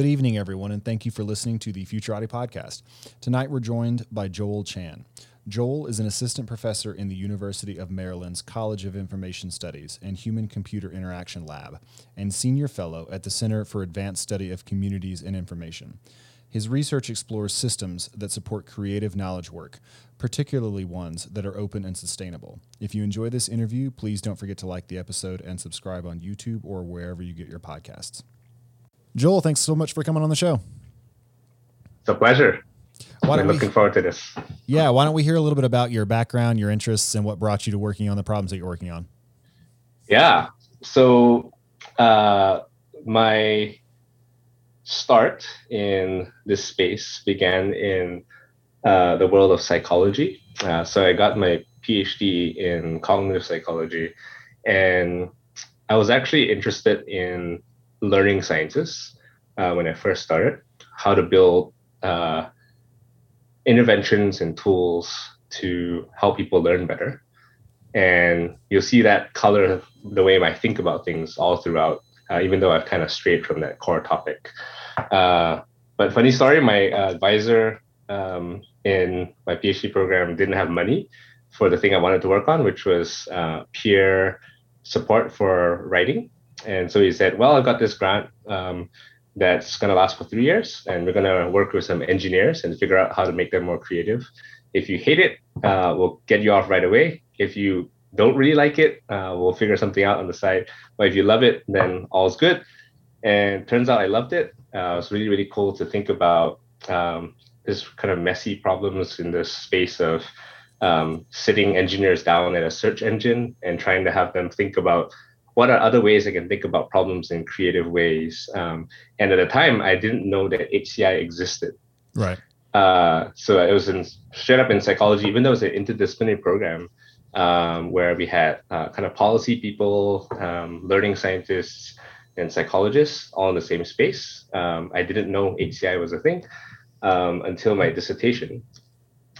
Good evening, everyone, and thank you for listening to the Futurati podcast. Tonight, we're joined by Joel Chan. Joel is an assistant professor in the University of Maryland's College of Information Studies and Human Computer Interaction Lab, and senior fellow at the Center for Advanced Study of Communities and Information. His research explores systems that support creative knowledge work, particularly ones that are open and sustainable. If you enjoy this interview, please don't forget to like the episode and subscribe on YouTube or wherever you get your podcasts. Joel, thanks so much for coming on the show. It's a pleasure. Why I'm looking we, forward to this. Yeah, why don't we hear a little bit about your background, your interests, and what brought you to working on the problems that you're working on? Yeah. So, uh, my start in this space began in uh, the world of psychology. Uh, so, I got my PhD in cognitive psychology, and I was actually interested in learning sciences uh, when I first started, how to build uh, interventions and tools to help people learn better. And you'll see that color the way I think about things all throughout, uh, even though I've kind of strayed from that core topic. Uh, but funny story, my advisor um, in my PhD program didn't have money for the thing I wanted to work on, which was uh, peer support for writing. And so he said, Well, I've got this grant um, that's going to last for three years, and we're going to work with some engineers and figure out how to make them more creative. If you hate it, uh, we'll get you off right away. If you don't really like it, uh, we'll figure something out on the side. But if you love it, then all's good. And turns out I loved it. Uh, it was really, really cool to think about um, this kind of messy problems in the space of um, sitting engineers down at a search engine and trying to have them think about what are other ways I can think about problems in creative ways? Um, and at the time, I didn't know that HCI existed. Right. Uh, so it was in, straight up in psychology, even though it was an interdisciplinary program um, where we had uh, kind of policy people, um, learning scientists, and psychologists all in the same space. Um, I didn't know HCI was a thing um, until my dissertation,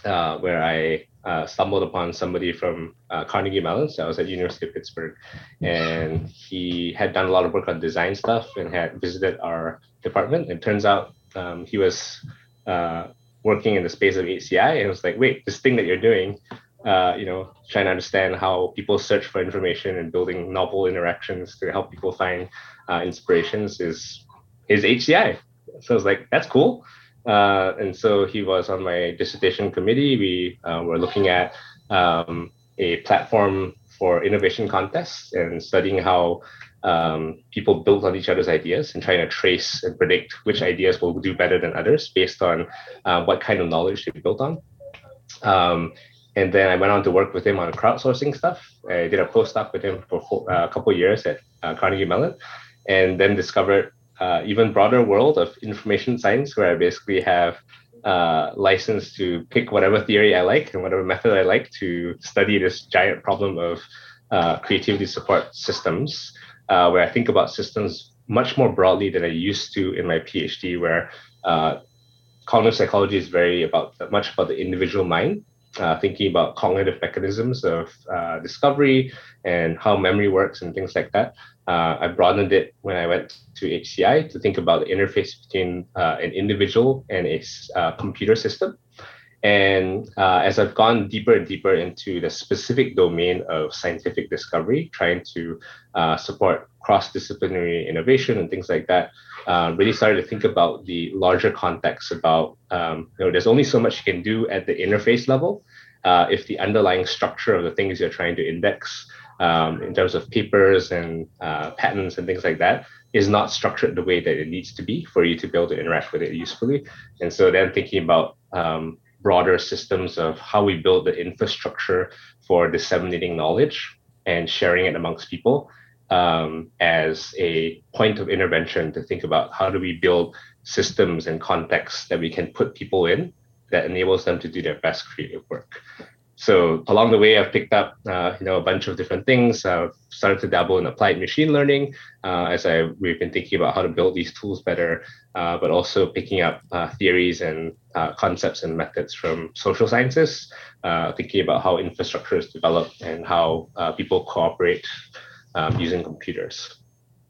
uh, where I uh, stumbled upon somebody from uh, Carnegie Mellon. So I was at University of Pittsburgh, and he had done a lot of work on design stuff and had visited our department. And turns out um, he was uh, working in the space of HCI, and was like, "Wait, this thing that you're doing." Uh, you know, trying to understand how people search for information and building novel interactions to help people find uh, inspirations is is HCI. So I was like, that's cool. Uh, and so he was on my dissertation committee. We uh, were looking at um, a platform for innovation contests and studying how um, people built on each other's ideas and trying to trace and predict which ideas will do better than others based on uh, what kind of knowledge they built on. Um, and then I went on to work with him on crowdsourcing stuff. I did a postdoc with him for uh, a couple years at uh, Carnegie Mellon, and then discovered uh, even broader world of information science, where I basically have uh, license to pick whatever theory I like and whatever method I like to study this giant problem of uh, creativity support systems, uh, where I think about systems much more broadly than I used to in my PhD, where uh, cognitive psychology is very about much about the individual mind. Uh, thinking about cognitive mechanisms of discovery and how memory works and things like that. Uh, I broadened it when I went to HCI to think about the interface between uh, an individual and a uh, computer system. And uh, as I've gone deeper and deeper into the specific domain of scientific discovery, trying to uh, support cross-disciplinary innovation and things like that, uh, really started to think about the larger context about, um, you know, there's only so much you can do at the interface level if the underlying structure of the things you're trying to index um, in terms of papers and uh, patents and things like that is not structured the way that it needs to be for you to be able to interact with it usefully. And so then thinking about um, broader systems of how we build the infrastructure for disseminating knowledge and sharing it amongst people um, as a point of intervention to think about how do we build systems and contexts that we can put people in that enables them to do their best creative work. So along the way, I've picked up uh, you know a bunch of different things. I've started to dabble in applied machine learning uh, as I we've been thinking about how to build these tools better, uh, but also picking up uh, theories and uh, concepts and methods from social sciences, uh, thinking about how infrastructure is developed and how people cooperate um, using computers.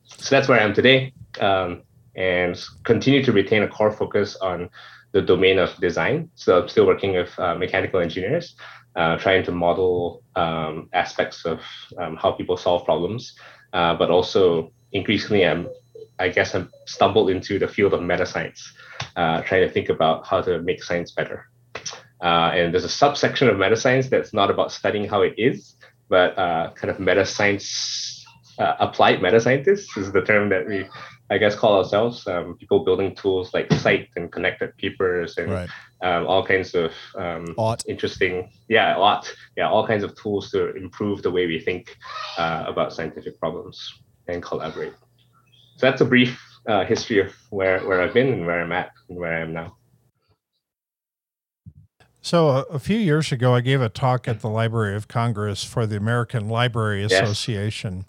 So that's where I am today, um, and continue to retain a core focus on the domain of design. So I'm still working with mechanical engineers uh, trying to model um, aspects of um, how people solve problems, uh, but also increasingly, I'm, I guess I'm stumbled into the field of meta science, uh, trying to think about how to make science better. Uh, and there's a subsection of meta science that's not about studying how it is, but uh, kind of meta science, applied meta scientists is the term that we I guess, call ourselves um, people building tools like Scite and connected papers and right. Um, all kinds of um, interesting, yeah, lot, yeah, all kinds of tools to improve the way we think uh, about scientific problems and collaborate. So that's a brief uh, history of where, where I've been and where I'm at and where I am now. So a, a, few years ago, I gave a talk at the Library of Congress for the American Library Association,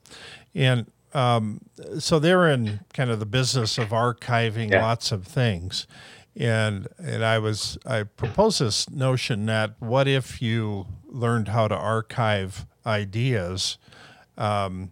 yes. and um, so they're in kind of the business of archiving yeah. lots of things. And and I was I proposed this notion that what if you learned how to archive ideas um,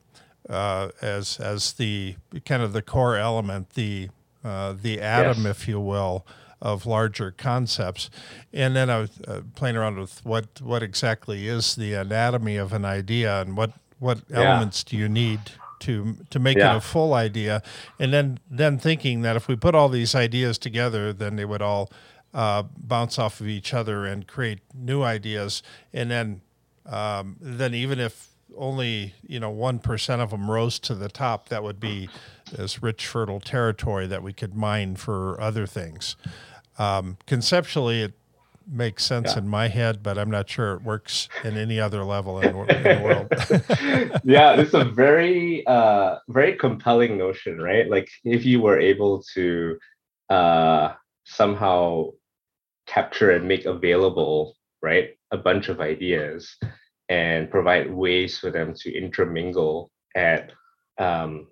uh, as as the kind of the core element, the uh, the atom, yes. if you will, of larger concepts. And then I was uh, playing around with what what exactly is the anatomy of an idea and what what yeah. elements do you need to to make yeah. it a full idea, and then then thinking that if we put all these ideas together, then they would all uh, bounce off of each other and create new ideas, and then um, then even if only you know one percent of them rose to the top, that would be this rich, fertile territory that we could mine for other things. Um, conceptually, it makes sense yeah. in my head, but I'm not sure it works in any other level in, in the world. yeah, it's a very, uh, very compelling notion, right? Like if you were able to uh, somehow capture and make available, right, a bunch of ideas and provide ways for them to intermingle at um,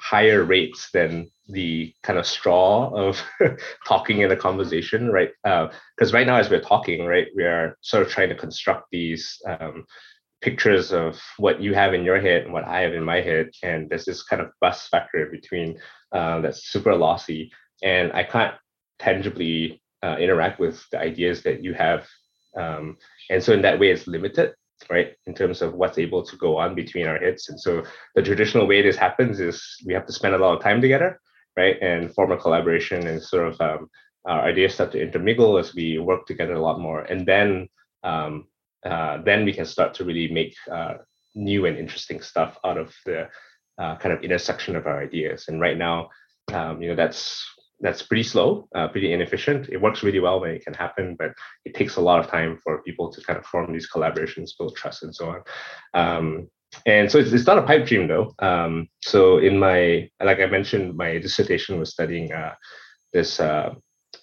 higher rates than the kind of straw of talking in a conversation, right? Because uh, right now, as we're talking, right, we are sort of trying to construct these um, pictures of what you have in your head and what I have in my head, and there's this kind of bus factor between uh, that's super lossy, and I can't tangibly uh, interact with the ideas that you have, um, and so in that way, it's limited right in terms of what's able to go on between our hits and so the traditional way this happens is we have to spend a lot of time together right and form a collaboration and sort of um, our ideas start to intermingle as we work together a lot more and then um, uh, then we can start to really make uh, new and interesting stuff out of the uh, kind of intersection of our ideas and right now um, you know that's that's pretty slow, uh, pretty inefficient. It works really well when it can happen, but it takes a lot of time for people to kind of form these collaborations, build trust, and so on. Um, and so it's, it's not a pipe dream though. Um, so in my, like I mentioned, my dissertation was studying uh, this uh,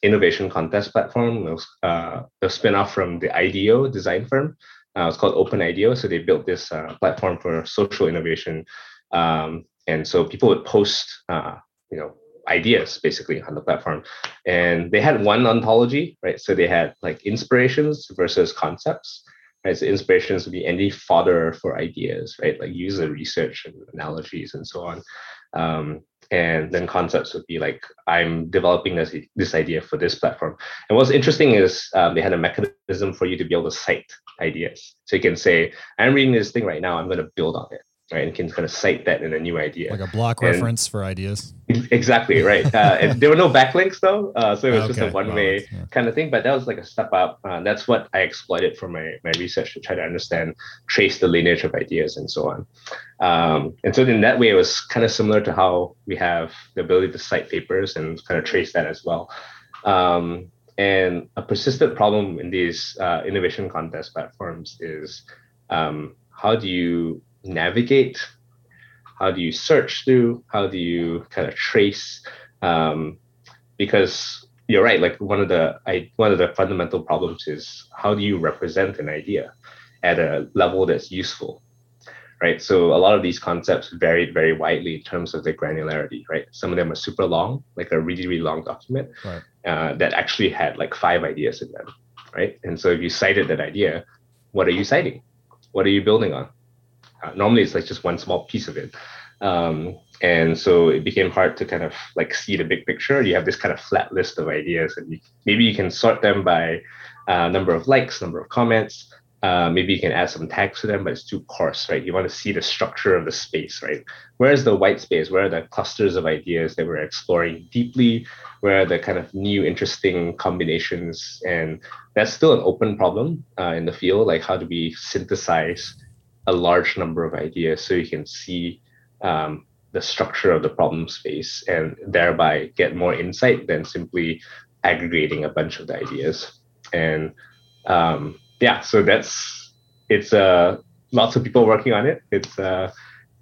innovation contest platform. Was uh, a spinoff from the IDEO design firm. Uh, it's called Open IDEO. So they built this uh, platform for social innovation. Um, and so people would post, uh, you know, ideas basically on the platform and they had one ontology right so they had like inspirations versus concepts so inspirations would be any fodder for ideas right? Like user research and analogies and so on. Um, and then concepts would be like i'm developing this this idea for this platform. And what's interesting is um, they had a mechanism for you to be able to cite ideas. So you can say i'm reading this thing right now i'm going to build on it right? And can kind of cite that in a new idea. Like a block and reference for ideas. Exactly, right. Uh, and there were no backlinks though. Uh, so it was okay. just a one way yeah. kind of thing. But that was like a step up. Uh, that's what I exploited for my, my research to try to understand, trace the lineage of ideas and so on. Um, and so in that way, it was kind of similar to how we have the ability to cite papers and kind of trace that as well. Um, and a persistent problem in these uh, innovation contest platforms is um, how do you navigate? How do you search through? How do you kind of trace? Um, because you're right. Like one of the I, one of the fundamental problems is how do you represent an idea at a level that's useful, right? So a lot of these concepts vary very widely in terms of their granularity, right? Some of them are super long, like a really really long document right. uh, that actually had like five ideas in them, right? And so if you cited that idea, what are you citing? What are you building on? Uh, normally, it's like just one small piece of it. Um, and so it became hard to kind of like see the big picture. You have this kind of flat list of ideas, and you, maybe you can sort them by uh, number of likes, number of comments. Uh, maybe you can add some tags to them, but it's too coarse, right? You want to see the structure of the space, right? Where's the white space? Where are the clusters of ideas that we're exploring deeply? Where are the kind of new, interesting combinations? And that's still an open problem uh, in the field. Like, how do we synthesize a large number of ideas so you can see um, the structure of the problem space and thereby get more insight than simply aggregating a bunch of the ideas. And um, yeah, so that's it's uh, lots of people working on it. It's uh,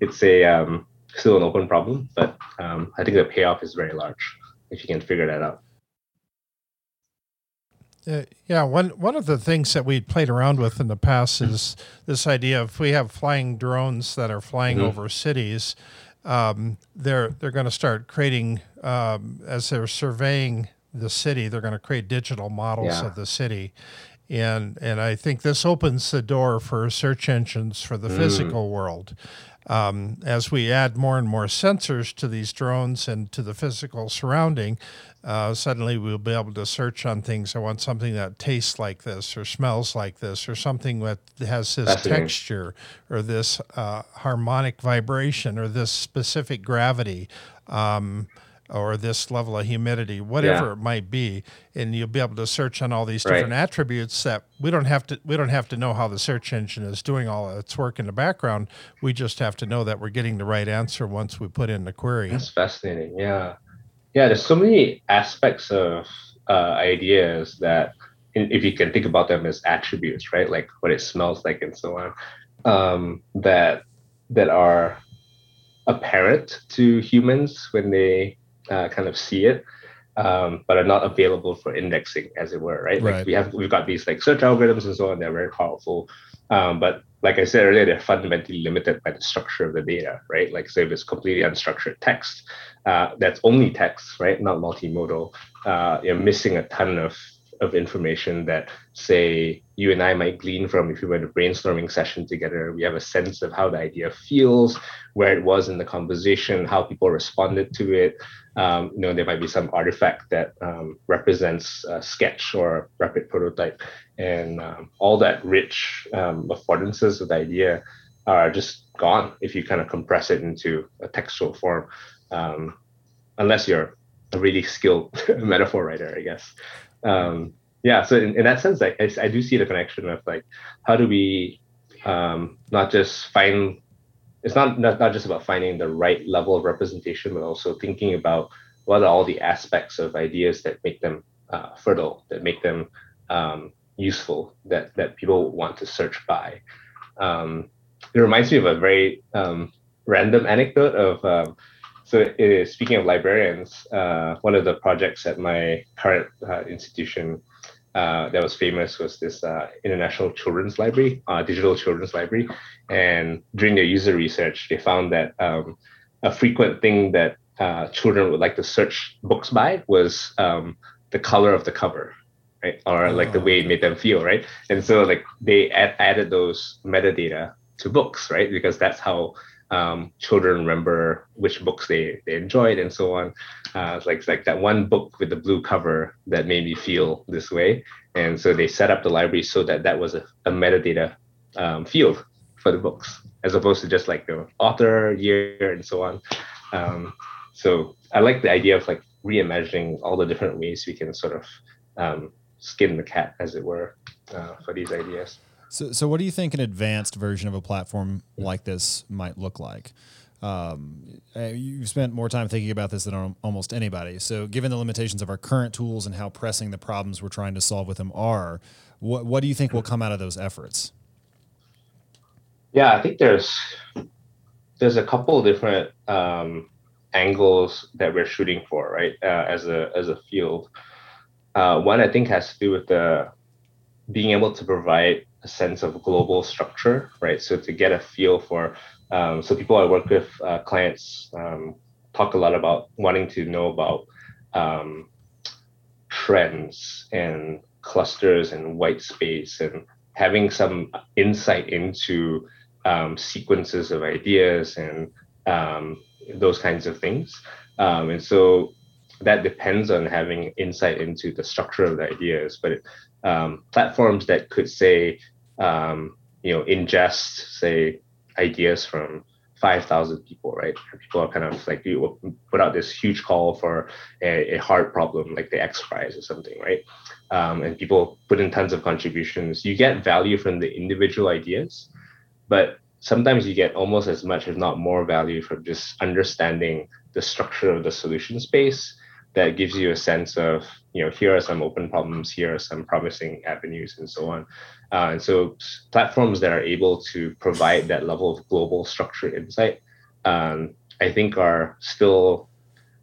it's a um, still an open problem, but um, I think the payoff is very large if you can figure that out. Uh, yeah, one one of the things that we played around with in the past is this idea of if we have flying drones that are flying mm-hmm. over cities, um, they're they're going to start creating um, as they're surveying the city, they're going to create digital models yeah. of the city, and and I think this opens the door for search engines for the mm. physical world um, as we add more and more sensors to these drones and to the physical surrounding, uh, suddenly we'll be able to search on things. I want something that tastes like this, or smells like this, or something that has this texture, or this uh, harmonic vibration, or this specific gravity. Um, or this level of humidity, whatever yeah. it might be, and you'll be able to search on all these different right. attributes that we don't have to we don't have to know how the search engine is doing all its work in the background. We just have to know that we're getting the right answer once we put in the query. That's fascinating. Yeah, yeah. There's so many aspects of uh, ideas that, if you can think about them as attributes, right? Like what it smells like and so on, um, that that are apparent to humans when they uh, kind of see it, um, but are not available for indexing, as it were, right? Like right. we have we've got these like search algorithms and so on. They're very powerful, um, but like I said earlier, they're fundamentally limited by the structure of the data, right? Like so if it's completely unstructured text, uh, that's only text, right? Not multimodal. Uh, you're missing a ton of of information that say you and I might glean from if we were in a brainstorming session together. We have a sense of how the idea feels, where it was in the conversation, how people responded to it. Um, you know, there might be some artifact that um, represents a sketch or a rapid prototype, and um, all that rich um, affordances of the idea are just gone if you kind of compress it into a textual form, um, unless you're a really skilled metaphor writer, I guess um, yeah, so in, in that sense, I, I, I, do see the connection of like, how do we um, not just find, it's not, not, not just about finding the right level of representation, but also thinking about what are all the aspects of ideas that make them uh, fertile, that make them um, useful, that, that people want to search by. Um, it reminds me of a very um, random anecdote of um, so, uh, speaking of librarians, uh, one of the projects at my current uh, institution uh, that was famous was this uh, International Children's Library, uh, digital children's library. And during their user research, they found that um, a frequent thing that children would like to search books by was um, the color of the cover. Right? Or like the way it made them feel, right? And so like they add, added those metadata to books, right? Because that's how um, children remember which books they, they enjoyed and so on. Uh, like like that one book with the blue cover that made me feel this way, and so they set up the library so that that was a, a metadata um, field for the books, as opposed to just like the author, year, and so on. Um, so I like the idea of like reimagining all the different ways we can sort of um, skin the cat, as it were, uh, for these ideas. So, so what do you think an advanced version of a platform like this might look like? Um, uh, you've spent more time thinking about this than almost anybody. So, given the limitations of our current tools and how pressing the problems we're trying to solve with them are, what what do you think will come out of those efforts? Yeah, I think there's there's a couple of different um, angles that we're shooting for, right? Uh, as a as a field, uh, one I think has to do with the being able to provide a sense of global structure, right? So to get a feel for, um, so people I work with, uh, clients, um, talk a lot about wanting to know about um, trends and clusters and white space and having some insight into um, sequences of ideas and um, those kinds of things. Um, and so that depends on having insight into the structure of the ideas. But um, platforms that could say, um, you know, ingest say ideas from 5,000 people, right? People are kind of like you put out this huge call for a, a hard problem like the X Prize or something, right? Um, and people put in tons of contributions. You get value from the individual ideas, but sometimes you get almost as much, if not more, value from just understanding the structure of the solution space that gives you a sense of you know here are some open problems here are some promising avenues and so on. Uh, and so platforms that are able to provide that level of global structured insight um, i think are still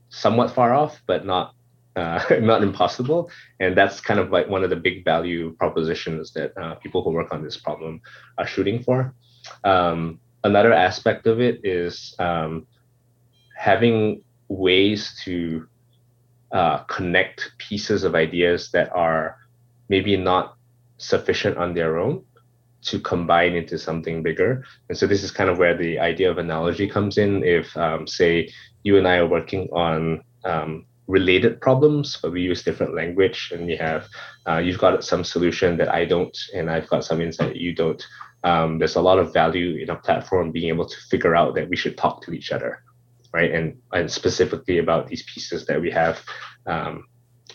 somewhat far off but not uh, not impossible. And that's kind of like one of the big value propositions that uh, people who work on this problem are shooting for. Um, another aspect of it is um, having ways to uh, connect pieces of ideas that are maybe not sufficient on their own to combine into something bigger. And so this is kind of where the idea of analogy comes in. If, um, say, you and I are working on um, related problems, but we use different language, and you have uh, you've got some solution that I don't, and I've got some insight that you don't. Um, there's a lot of value in a platform being able to figure out that we should talk to each other right? And and specifically about these pieces that we have um,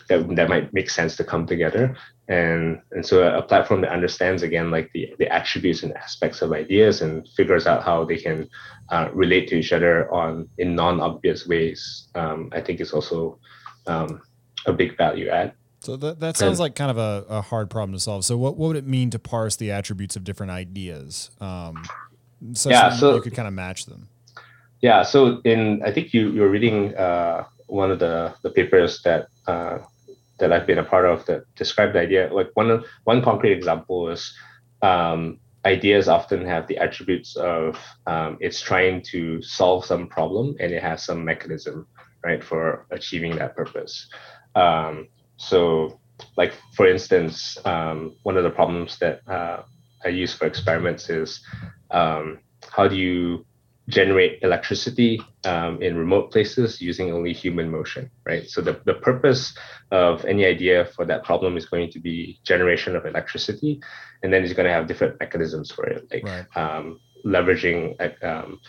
that that might make sense to come together. And and so a, a, platform that understands again like the the attributes and aspects of ideas and figures out how they can uh, relate to each other on in non-obvious ways. Um, I think is also um, a big value add. So that, that sounds like kind of a, a, hard problem to solve. So what, what would it mean to parse the attributes of different ideas? Um, yeah, so you could kind of match them. Yeah, so in I think you you're reading uh, one of the the papers that uh, that I've been a part of that describe the idea. Like one one concrete example is um, ideas often have the attributes of um, it's trying to solve some problem and it has some mechanism right for achieving that purpose. Um, so, like for instance, um, one of the problems that uh, I use for experiments is um, how do you generate electricity um, in remote places using only human motion, right? So the, the purpose of any idea for that problem is going to be generation of electricity, and then it's going to have different mechanisms for it, like right. um, leveraging um,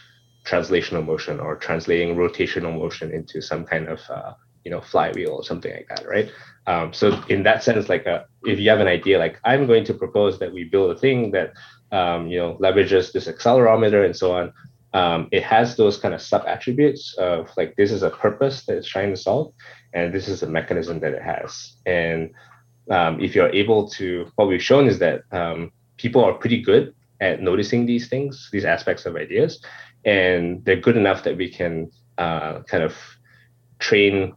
translational motion or translating rotational motion into some kind of uh, you know flywheel or something like that, right? Um, so in that sense, like uh, if you have an idea, like I'm going to propose that we build a thing that um, you know leverages this accelerometer and so on um, it has those kind of sub attributes of like this is a purpose that it's trying to solve and this is a mechanism that it has. And um, if you're able to what we've shown is that um, people are pretty good at noticing these things these aspects of ideas and they're good enough that we can uh, kind of train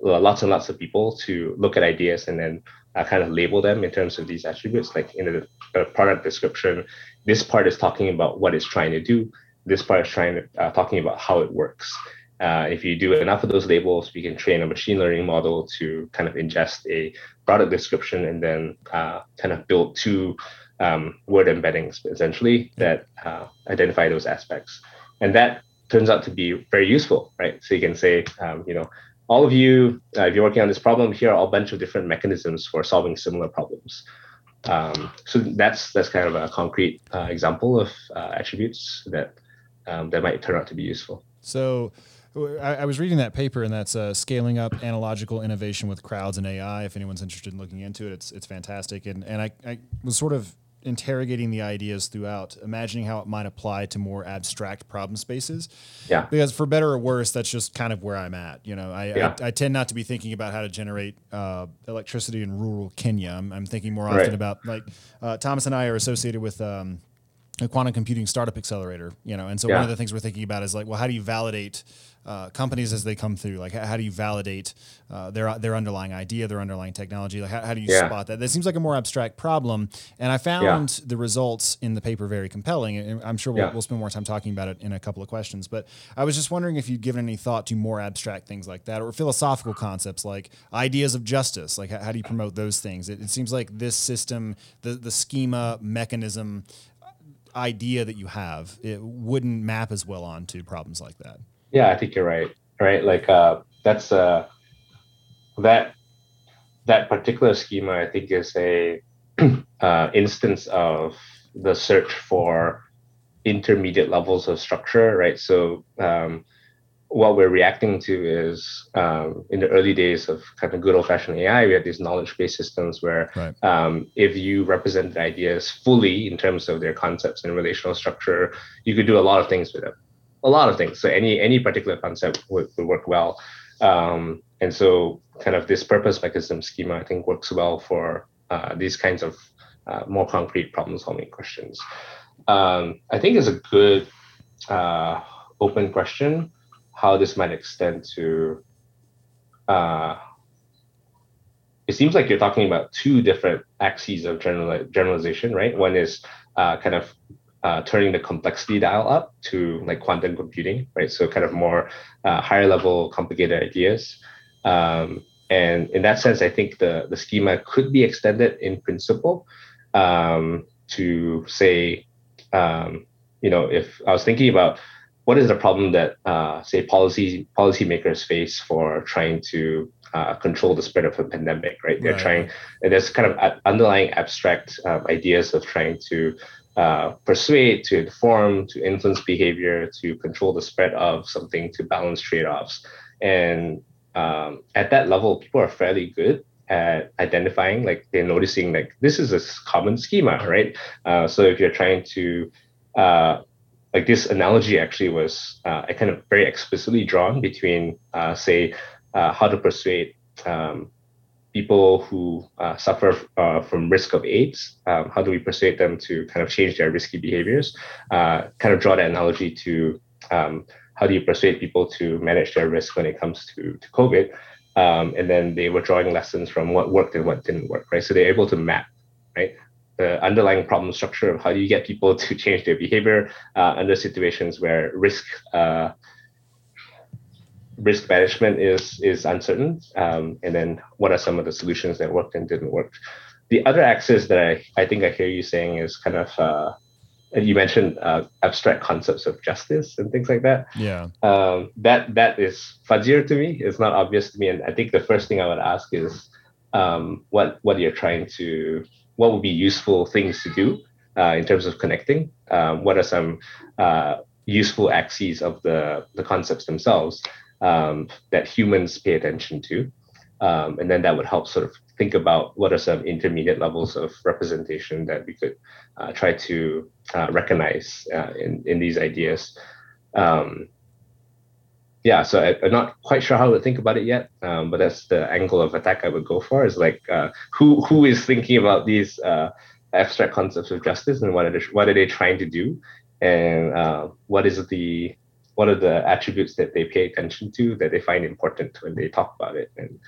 lots and lots of people to look at ideas and then uh, kind of label them in terms of these attributes. Like in the, the product description this part is talking about what it's trying to do this part is trying to, uh, talking about how it works. Uh, if you do enough of those labels, we can train a machine learning model to kind of ingest a product description and then uh, kind of build two um, word embeddings essentially that uh, identify those aspects. and that turns out to be very useful, right? So you can say, um, you know, all of you, uh, if you're working on this problem, here are a bunch of different mechanisms for solving similar problems. Um, so that's that's kind of a concrete uh, example of uh, attributes that um, that might turn out to be useful. So I, I was reading that paper, and that's uh, scaling up analogical innovation with crowds and AI. If anyone's interested in looking into it, it's it's fantastic. And and I, I was sort of interrogating the ideas throughout, imagining how it might apply to more abstract problem spaces. Yeah. Because for better or worse, that's just kind of where I'm at. You know, I Yeah. I, I tend not to be thinking about how to generate uh, electricity in rural Kenya. I'm, I'm thinking more often Right. about like uh, Thomas and I are associated with. Um, a quantum computing startup accelerator, you know, and so one of the things we're thinking about is like, well, how do you validate uh, companies as they come through? Like, how, do you validate uh, their their underlying idea, their underlying technology? Like, how, how do you Yeah. spot that? That seems like a more abstract problem, and I found the results in the paper very compelling. And I'm sure we'll, Yeah. we'll spend more time talking about it in a couple of questions. But I was just wondering if you'd given any thought to more abstract things like that, or philosophical concepts like ideas of justice. Like, how, how do you promote those things? It, it seems like this system, the the schema mechanism idea that you have, it wouldn't map as well onto problems like that. Yeah, I think you're right. Right, like uh, that's uh, that that particular schema. I think is a uh, instance of the search for intermediate levels of structure. Right, so um, what we're reacting to is um, in the early days of kind of good old fashioned AI, we had these knowledge based systems where Right. um, if you represented ideas fully in terms of their concepts and relational structure, you could do a lot of things with them. A lot of things. So any any particular concept would, would work well. Um, and so kind of this purpose mechanism schema, I think, works well for uh, these kinds of uh, more concrete problem solving questions. Um, I think it's a good uh, open question how this might extend to uh, it seems like you're talking about two different axes of general, generalization, right? One is uh, kind of uh, turning the complexity dial up to like quantum computing, right? So kind of more uh, higher level complicated ideas. Um, and in that sense, I think the, the schema could be extended in principle um, to say, um, you know, if I was thinking about what is the problem that uh, say policy policymakers face for trying to uh, control the spread of a pandemic, right? They're Right. trying, and there's kind of underlying abstract um, ideas of trying to uh, persuade, to inform, to influence behavior, to control the spread of something, to balance trade-offs. And um, at that level, people are fairly good at identifying, like they're noticing, like this is a common schema, right? Uh, so if you're trying to uh, like this analogy actually was uh, kind of very explicitly drawn between, uh, say, uh, how to persuade um, people who uh, suffer uh, from risk of AIDS. Um, how do we persuade them to kind of change their risky behaviors? Uh, kind of draw that analogy to um, how do you persuade people to manage their risk when it comes to, to COVID? Um, and then they were drawing lessons from what worked and what didn't work, right? So they're able to map, right? The underlying problem structure of how do you get people to change their behavior uh, under situations where risk uh, risk management is is uncertain, um, and then what are some of the solutions that worked and didn't work. The other axis that I, I think I hear you saying is kind of uh, you mentioned uh, abstract concepts of justice and things like that. Yeah. Um, that that is fuzzier to me. It's not obvious to me, and I think the first thing I would ask is um, what what you're trying to what would be useful things to do uh, in terms of connecting. Um, what are some uh, useful axes of the the concepts themselves um, that humans pay attention to, um, and then that would help sort of think about what are some intermediate levels of representation that we could uh, try to uh, recognize uh, in in these ideas. Um, yeah, so I, I'm not quite sure how to think about it yet, um, but that's the angle of attack I would go for. Is like uh, who who is thinking about these uh, abstract concepts of justice and what are they, what are they trying to do, and uh, what is the what are the attributes that they pay attention to that they find important when they talk about it and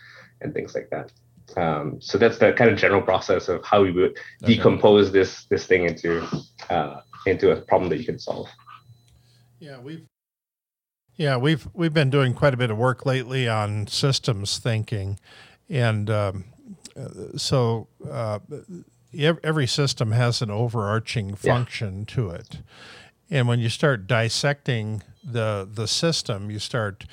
and things like that. Um, so that's the kind of general process of how we would Okay. decompose this this thing into uh, into a problem that you can solve. Yeah, we've yeah we've we've been doing quite a bit of work lately on systems thinking, and um, uh, so uh, every system has an overarching function to it, and when you start dissecting the the system, you start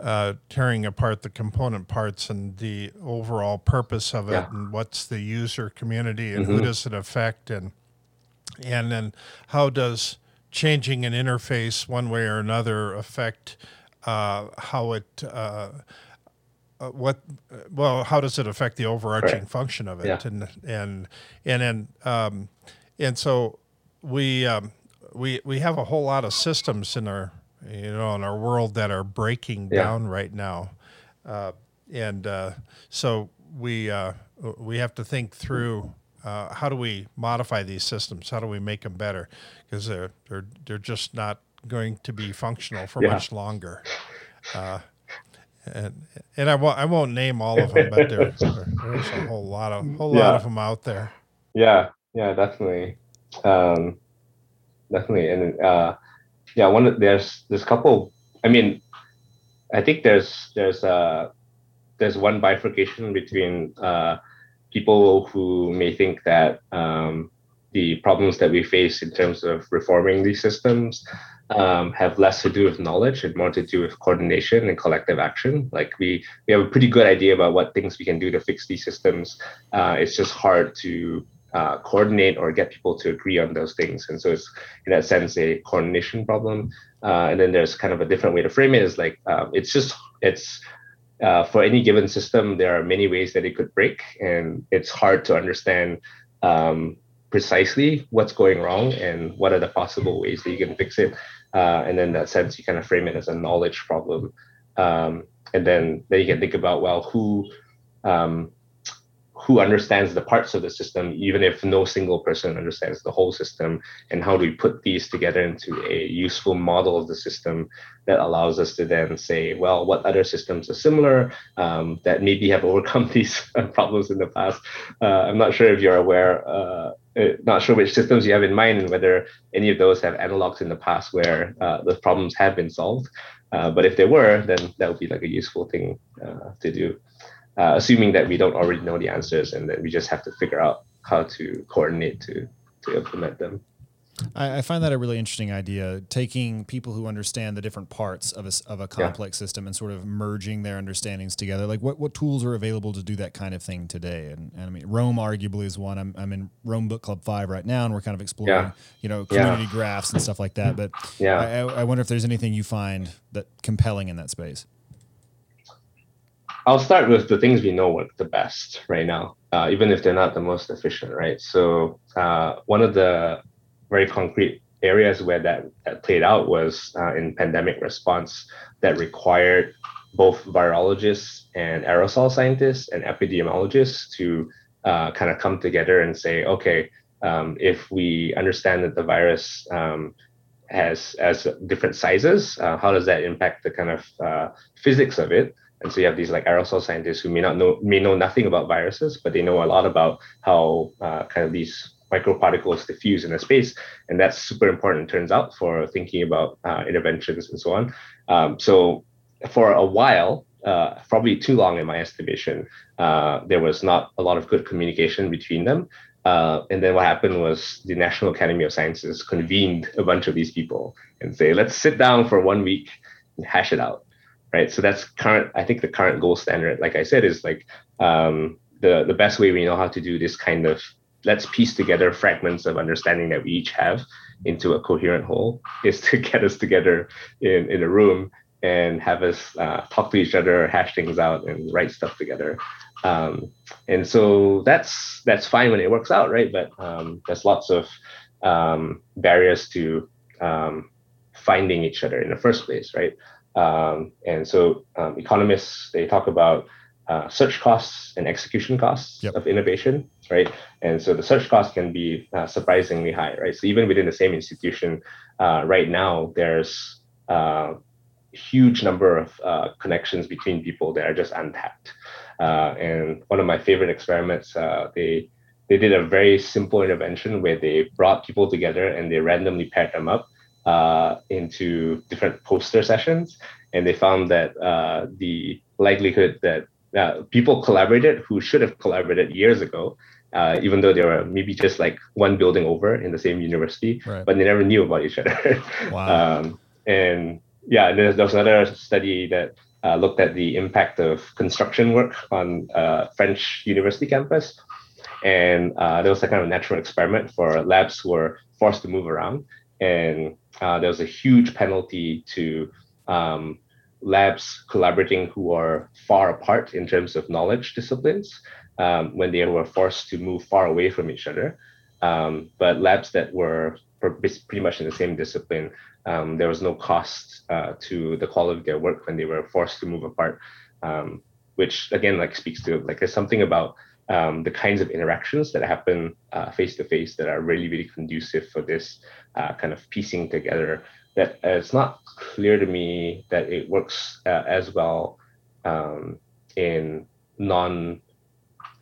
uh, tearing apart the component parts and the overall purpose of it, yeah. and what's the user community, and mm-hmm. who does it affect, and and then how does changing an interface one way or another affect uh, how it uh, uh, what well how does it affect the overarching right. function of it yeah. and and and then um, and so we um, we we have a whole lot of systems in our you know in our world that are breaking yeah. down right now uh, and uh, so we uh, we have to think through uh, how do we modify these systems how do we make them better because they're they're they're just not going to be functional for yeah. much longer uh, and and I won't I won't name all of them, but there, there's a whole lot of whole yeah. lot of them out there. Yeah, yeah, definitely, um, definitely, and uh, yeah, one there's there's a couple. I mean, I think there's there's uh there's one bifurcation between uh, people who may think that um, the problems that we face in terms of reforming these systems um, have less to do with knowledge and more to do with coordination and collective action. Like we we have a pretty good idea about what things we can do to fix these systems. Uh, it's just hard to uh, coordinate or get people to agree on those things. And so it's in that sense a coordination problem. Uh, and then there's kind of a different way to frame it is like um, it's just it's uh, for any given system there are many ways that it could break, and it's hard to understand. Um, precisely what's going wrong and what are the possible ways that you can fix it uh, and then that sense you kind of frame it as a knowledge problem um, and then then you can think about well who um, who understands the parts of the system, even if no single person understands the whole system, and how do we put these together into a useful model of the system that allows us to then say, well, what other systems are similar um, that maybe have overcome these problems in the past? Uh, I'm not sure if you're aware, uh, uh, not sure which systems you have in mind and whether any of those have analogs in the past where uh, the problems have been solved. Uh, but if they were, then that would be like a useful thing uh, to do uh, assuming that we don't already know the answers and that we just have to figure out how to coordinate to to implement them. I, I find that a really interesting idea. Taking people who understand the different parts of a, of a complex yeah. system and sort of merging their understandings together. Like, what, what tools are available to do that kind of thing today? And, and I mean, Roam arguably is one. I'm, I'm in Roam Book Club Five right now, and we're kind of exploring, yeah. you know, community yeah. graphs and stuff like that. But yeah, I, I wonder if there's anything you find that compelling in that space. I'll start with the things we know work the best right now, uh, even if they're not the most efficient, right? So uh, one of the very concrete areas where that, that played out was uh, in pandemic response that required both virologists and aerosol scientists and epidemiologists to uh, kind of come together and say, okay, um, if we understand that the virus um, has as different sizes, uh, how does that impact the kind of uh, physics of it? And so you have these like aerosol scientists who may not know may know nothing about viruses, but they know a lot about how uh, kind of these microparticles diffuse in a space, and that's super important. Turns out for thinking about uh, interventions and so on. Um, so for a while, uh, probably too long in my estimation, uh, there was not a lot of good communication between them. Uh, and then what happened was the National Academy of Sciences convened a bunch of these people and say, let's sit down for one week and hash it out right? So that's current. I think the current gold standard, like I said, is like um, the the best way we know how to do this kind of let's piece together fragments of understanding that we each have into a coherent whole is to get us together in in a room and have us uh, talk to each other, hash things out, and write stuff together. Um, and so that's that's fine when it works out, right? But um, there's lots of um, barriers to um, finding each other in the first place, right? Um, and so um, economists they talk about uh, search costs and execution costs yep. of innovation, right? And so the search cost can be uh, surprisingly high, right? So even within the same institution, uh, right now there's a uh, huge number of uh, connections between people that are just untapped. Uh, and one of my favorite experiments, they they did a very simple intervention where they brought people together and they randomly paired them up uh, into different poster sessions, and they found that uh, the likelihood that uh, people collaborated who should have collaborated years ago uh, even though they were maybe just like one building over in the same university, right. but they never knew about each other. Wow. um, and yeah, and there, there was another study that uh, looked at the impact of construction work on uh, French university campus. And uh, there was a kind of natural experiment for labs who were forced to move around. And uh, there was a huge penalty to um, labs collaborating who are far apart in terms of knowledge disciplines um, when they were forced to move far away from each other. Um, but labs that were pretty much in the same discipline, um, there was no cost uh, to the quality of their work when they were forced to move apart, um, which again like speaks to like there's something about um, the kinds of interactions that happen face to face that are really really conducive for this uh, kind of piecing together that uh, it's not clear to me that it works uh, as well um, in non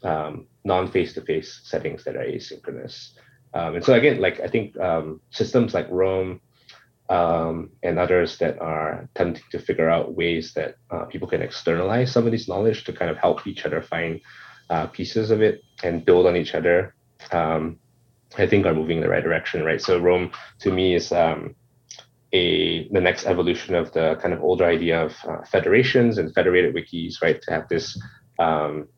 um, non face to face settings that are asynchronous. Um, and so again, like I think um, systems like Roam um, and others that are attempting to figure out ways that uh, people can externalize some of this knowledge to kind of help each other find uh, pieces of it and build on each other. Um, I think are moving in the right direction, right? So Roam to me is um, a the next evolution of the kind of older idea of uh, federations and federated wikis, right? To have this um,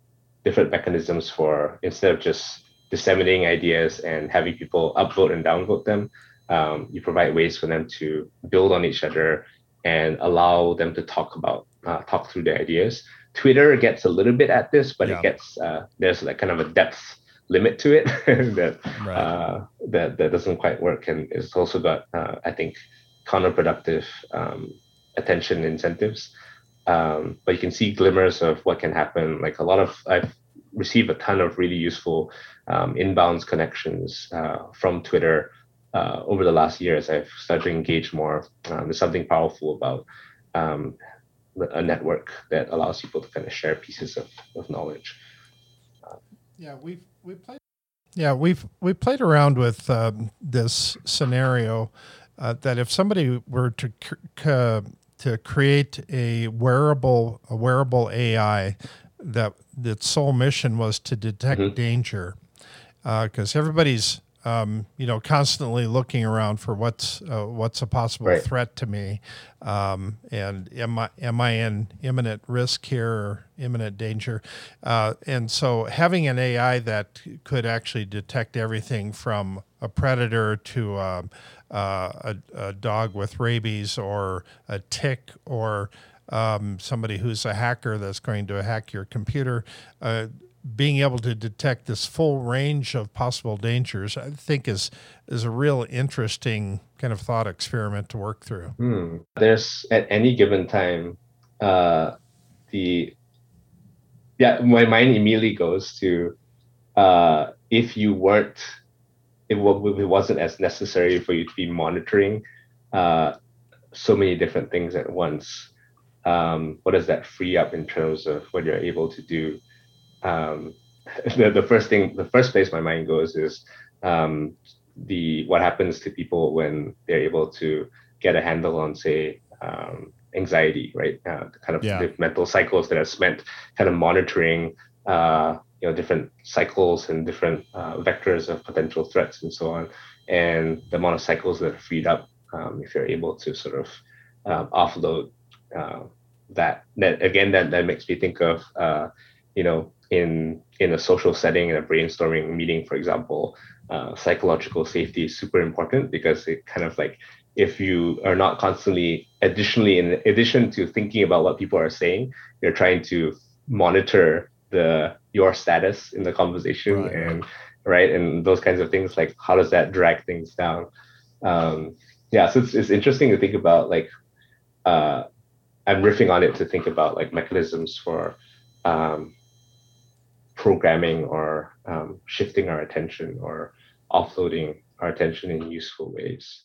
different mechanisms for instead of just disseminating ideas and having people upvote and downvote them, um, you provide ways for them to build on each other and allow them to talk about uh, talk through their ideas. Twitter gets a little bit at this, but yeah. it gets uh, there's like kind of a depth limit to it that right. uh, that that doesn't quite work, and it's also got uh, I think counterproductive um, attention incentives. Um, but you can see glimmers of what can happen. Like a lot of, I've received a ton of really useful um, inbounds connections uh, from Twitter uh, over the last year as I've started to engage more. Um, there's something powerful about um, a network that allows people to kind of share pieces of, of knowledge. yeah, we've we played. Yeah, we've we played around with um, this scenario uh, that if somebody were to c- to create a wearable a wearable AI that its sole mission was to detect mm-hmm. danger, because uh, everybody's um, you know, constantly looking around for what's uh, what's a possible right. threat to me, um, and am I am I in imminent risk here or imminent danger? Uh, and so, having an AI that could actually detect everything from a predator to um, uh, a, a, dog with rabies or a tick or um, somebody who's a hacker that's going to hack your computer uh, being able to detect this full range of possible dangers, I think is is a real interesting kind of thought experiment to work through. Hmm. There's at any given time, uh, the yeah, my mind immediately goes to uh, if you weren't, if it wasn't as necessary for you to be monitoring uh, so many different things at once. Um, what does that free up in terms of what you're able to do? Um, the, the first thing, the first place my mind goes is um, the what happens to people when they're able to get a handle on, say, um, anxiety, right? Uh, kind of yeah. the mental cycles that are spent kind of monitoring, uh, you know, different cycles and different uh, vectors of potential threats and so on, and the amount of cycles that are freed up um, if you're able to sort of um, offload uh, that. That again, that that makes me think of, uh, you know, in in a social setting in a brainstorming meeting for example uh, psychological safety is super important because it kind of like if you are not constantly additionally in addition to thinking about what people are saying you're trying to monitor the your status in the conversation right. and right and those kinds of things like how does that drag things down um, yeah so it's, it's interesting to think about like uh, i'm riffing on it to think about like mechanisms for um, programming or um, shifting our attention or offloading our attention in useful ways.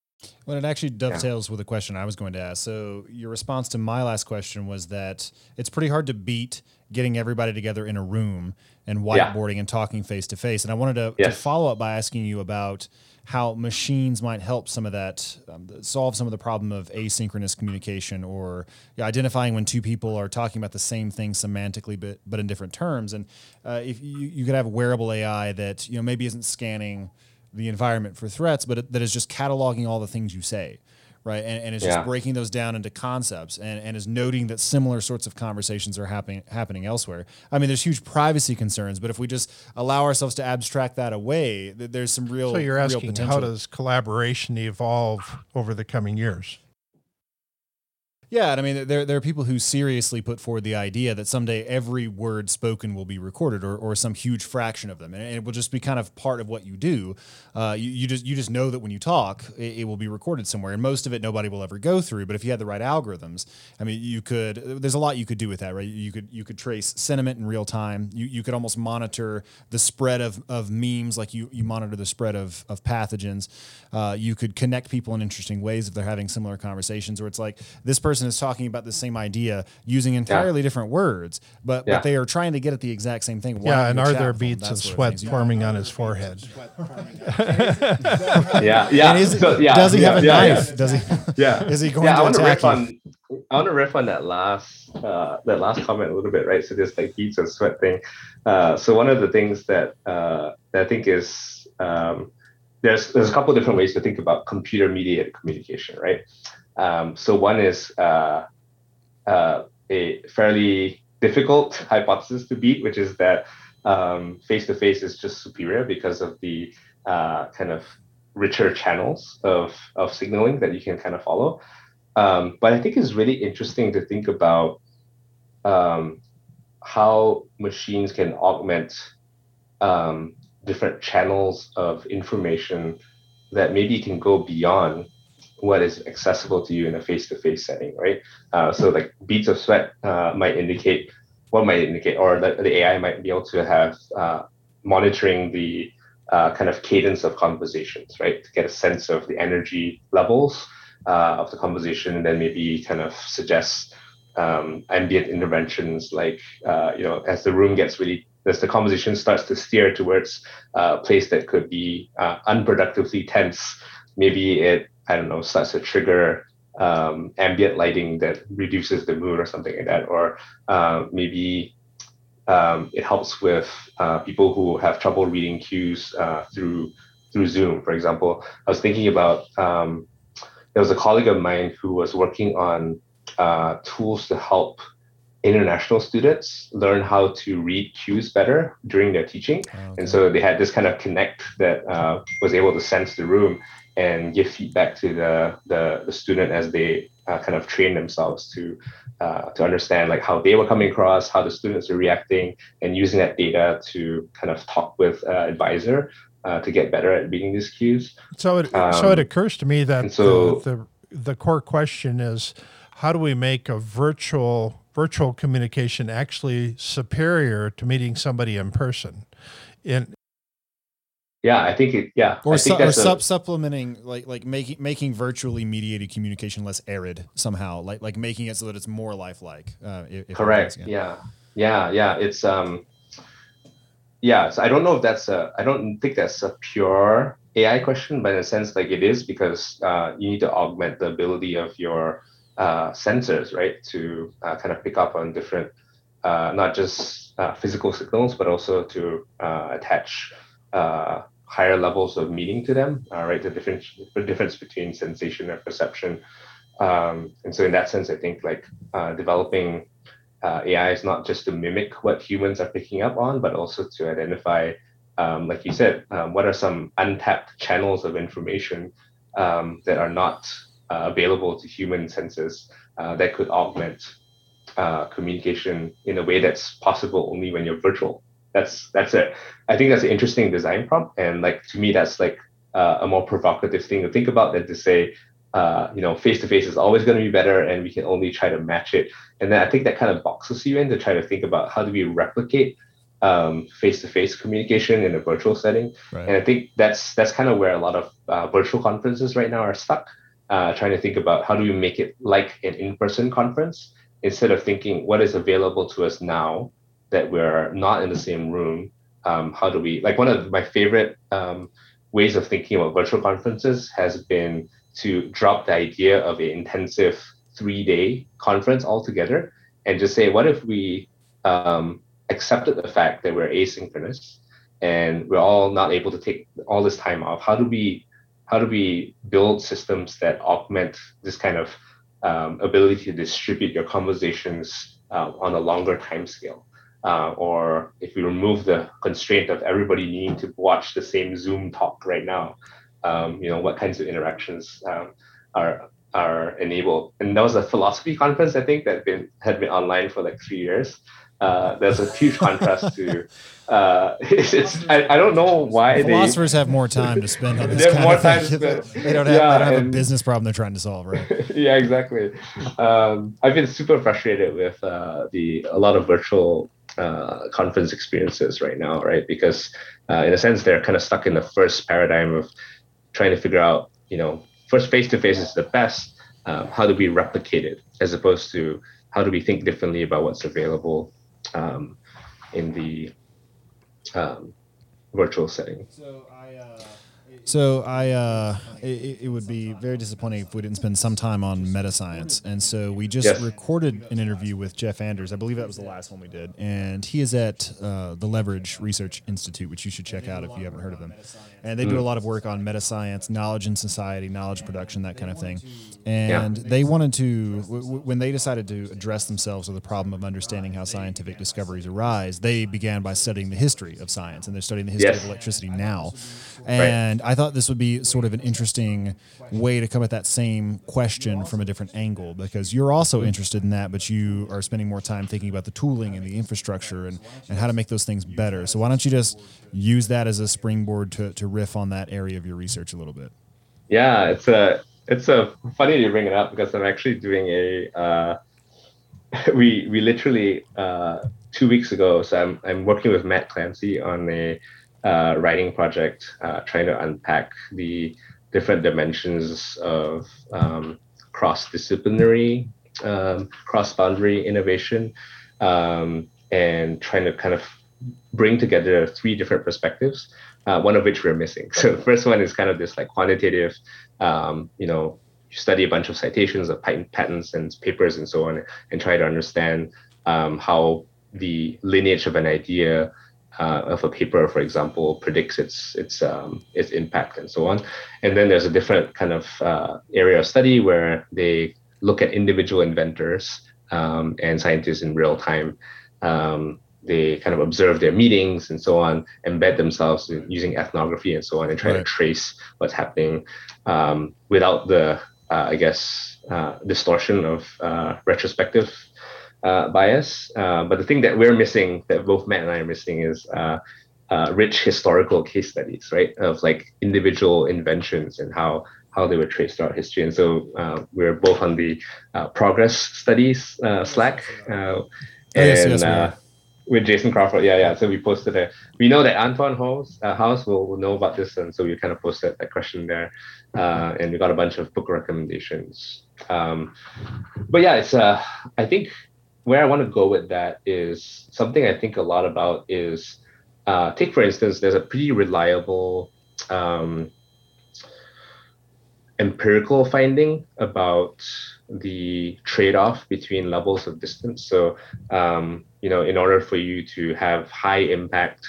Well, it actually dovetails yeah. with a question I was going to ask. So, your response to my last question was that it's pretty hard to beat getting everybody together in a room and whiteboarding yeah. and talking face to face. And I wanted to, yes. to, follow up by asking you about how machines might help some of that, um, solve some of the problem of asynchronous communication or identifying when two people are talking about the same thing semantically, but, but in different terms. And uh, if you, you could have wearable AI that you know maybe isn't scanning the environment for threats, but that is just cataloging all the things you say, right? And, and it's yeah. just breaking those down into concepts and, and is noting that similar sorts of conversations are happening happening elsewhere. I mean, there's huge privacy concerns, but if we just allow ourselves to abstract that away, there's some real. So you're asking how does collaboration evolve over the coming years? Yeah, and I mean, there, there are people who seriously put forward the idea that someday every word spoken will be recorded, or, or some huge fraction of them, and it will just be kind of part of what you do. Uh, you, you just you just know that when you talk, it, it, will be recorded somewhere, and most of it nobody will ever go through. But if you had the right algorithms, I mean, you could. There's a lot you could do with that, right? You could you could trace sentiment in real time. You you could almost monitor the spread of, of memes, like you you monitor the spread of of pathogens. Uh, you could connect people in interesting ways if they're having similar conversations, where it's like this person person is talking about the same idea using entirely yeah. different words, but yeah. but they are trying to get at the exact same thing. Why yeah, and are there beads of sweat forming on his forehead? yeah, yeah. Is, so, yeah. Does he have a knife? Does he? Yeah. is he going to attack you? On, I want to riff on that last uh, that last comment a little bit, right? So this like beads of sweat thing. Uh, so one of the things that uh, that I think is um, there's there's a couple different ways to think about computer mediated communication, right? Um, so one is uh, uh, a fairly difficult hypothesis to beat, which is that face to face is just superior because of the uh, kind of richer channels of of signaling that you can kind of follow. Um, but I think it's really interesting to think about um, how machines can augment um, different channels of information that maybe can go beyond what is accessible to you in a face-to-face setting, right? Uh, so like beads of sweat uh, might indicate what might indicate, or the, the AI might be able to have uh, monitoring the uh, kind of cadence of conversations, right? To get a sense of the energy levels uh, of the conversation, and then maybe kind of suggest um, ambient interventions, like uh, you know, as the room gets really as the conversation starts to steer towards a place that could be unproductively tense, maybe it I don't know, starts to trigger um, ambient lighting that reduces the mood or something like that, or uh, maybe um, it helps with uh, people who have trouble reading cues uh, through through Zoom, for example. I was thinking about um, there was a colleague of mine who was working on uh, tools to help international students learn how to read cues better during their teaching. Okay. And so they had this kind of Kinect that uh, was able to sense the room and give feedback to the, the, the student as they uh, kind of train themselves to uh, to understand like how they were coming across, how the students are reacting, and using that data to kind of talk with uh, advisor uh, to get better at reading these cues. So it um, so it occurs to me that so, the, the the core question is how do we make a virtual virtual communication actually superior to meeting somebody in person? In yeah, I think it. Yeah, or, su- or sub- supplementing like like making making virtually mediated communication less arid somehow, like like making it so that it's more lifelike. Uh, correct. Yeah. yeah, yeah, It's um, yeah. So I don't know if that's a. I don't think that's a pure AI question, but in a sense, like it is because uh, you need to augment the ability of your uh, sensors, right, to uh, kind of pick up on different, uh, not just uh, physical signals, but also to uh, attach uh, higher levels of meaning to them, uh, right? The difference, the difference between sensation and perception. Um, and so in that sense, I think like uh, developing uh, AI is not just to mimic what humans are picking up on, but also to identify, um, like you said, um, what are some untapped channels of information um, that are not uh, available to human senses uh, that could augment uh, communication in a way that's possible only when you're virtual. That's that's it. I think that's an interesting design prompt, and like to me, that's like uh, a more provocative thing to think about than to say, uh, you know, face to face is always going to be better, and we can only try to match it. And then I think that kind of boxes you in to try to think about how do we replicate face to face communication in a virtual setting. Right. And I think that's that's kind of where a lot of uh, virtual conferences right now are stuck, uh, trying to think about how do we make it like an in person conference instead of thinking what is available to us now that we're not in the same room. Um, how do we like one of my favorite um, ways of thinking about virtual conferences has been to drop the idea of an intensive three day conference altogether and just say what if we um, accepted the fact that we're asynchronous and we're all not able to take all this time off how do we how do we build systems that augment this kind of um, ability to distribute your conversations uh, on a longer time scale uh, or if we remove the constraint of everybody needing to watch the same zoom talk right now um, you know what kinds of interactions um, are are enabled and that was a philosophy conference i think that been had been online for like three years uh, there's a huge contrast to. Uh, it's, it's I, I, don't know why philosophers they, have more time to spend on this. they have more time to spend. They don't have, yeah, they don't have and, a business problem they're trying to solve, right? yeah, exactly. Um, I've been super frustrated with uh, the a lot of virtual uh, conference experiences right now, right? Because uh, in a sense, they're kind of stuck in the first paradigm of trying to figure out, you know, first face to face is the best. Um, how do we replicate it, as opposed to how do we think differently about what's available um, in the um, virtual setting. So I, uh, so I, uh, it, it, would be very disappointing if we didn't spend some time on meta science. And so we just yes. recorded an interview with Geoff Anders. I believe that was the last one we did, and he is at uh, the Leverage Research Institute, which you should check out if you haven't heard of them and they do a mm. lot of work on meta science, knowledge in society, knowledge production, that kind of thing. And yeah. they wanted to, w- w- when they decided to address themselves with the problem of understanding how scientific discoveries arise, they began by studying the history of science, and they're studying the history yes. of electricity now. And right. I thought this would be sort of an interesting way to come at that same question from a different angle, because you're also interested in that, but you are spending more time thinking about the tooling and the infrastructure and, and how to make those things better. So why don't you just use that as a springboard to, to riff on that area of your research a little bit. Yeah, it's a it's a funny to bring it up because I'm actually doing a uh, we we literally uh, two weeks ago. So I'm I'm working with Matt Clancy on a uh, writing project, uh, trying to unpack the different dimensions of um, cross-disciplinary, um, cross-boundary innovation, um, and trying to kind of bring together three different perspectives uh, one of which we're missing. So the first one is kind of this like quantitative, um, you know, you study a bunch of citations of patents and papers and so on, and try to understand um, how the lineage of an idea uh, of a paper, for example, predicts its its um, its impact and so on. And then there's a different kind of uh, area of study where they look at individual inventors um, and scientists in real time um, they kind of observe their meetings and so on, embed themselves using ethnography and so on, and try right. to trace what's happening um, without the, uh, I guess, uh, distortion of uh, retrospective uh, bias. Uh, but the thing that we're missing, that both Matt and I are missing, is uh, rich historical case studies, right, of like individual inventions and how how they were traced throughout history. And so we're both on the progress studies Slack. and yes, yes, with Jason Crawford. Yeah, yeah. So we posted it. We know that Anton Howes, uh, Howes will, will know about this, and so we kind of posted that question there, uh, and we got a bunch of book recommendations. Um, but yeah, it's uh, I think where I want to go with that is something I think a lot about is uh, take for instance, there's a pretty reliable um, empirical finding about the trade-off between levels of distance. So, um, you know, in order for you to have high impact,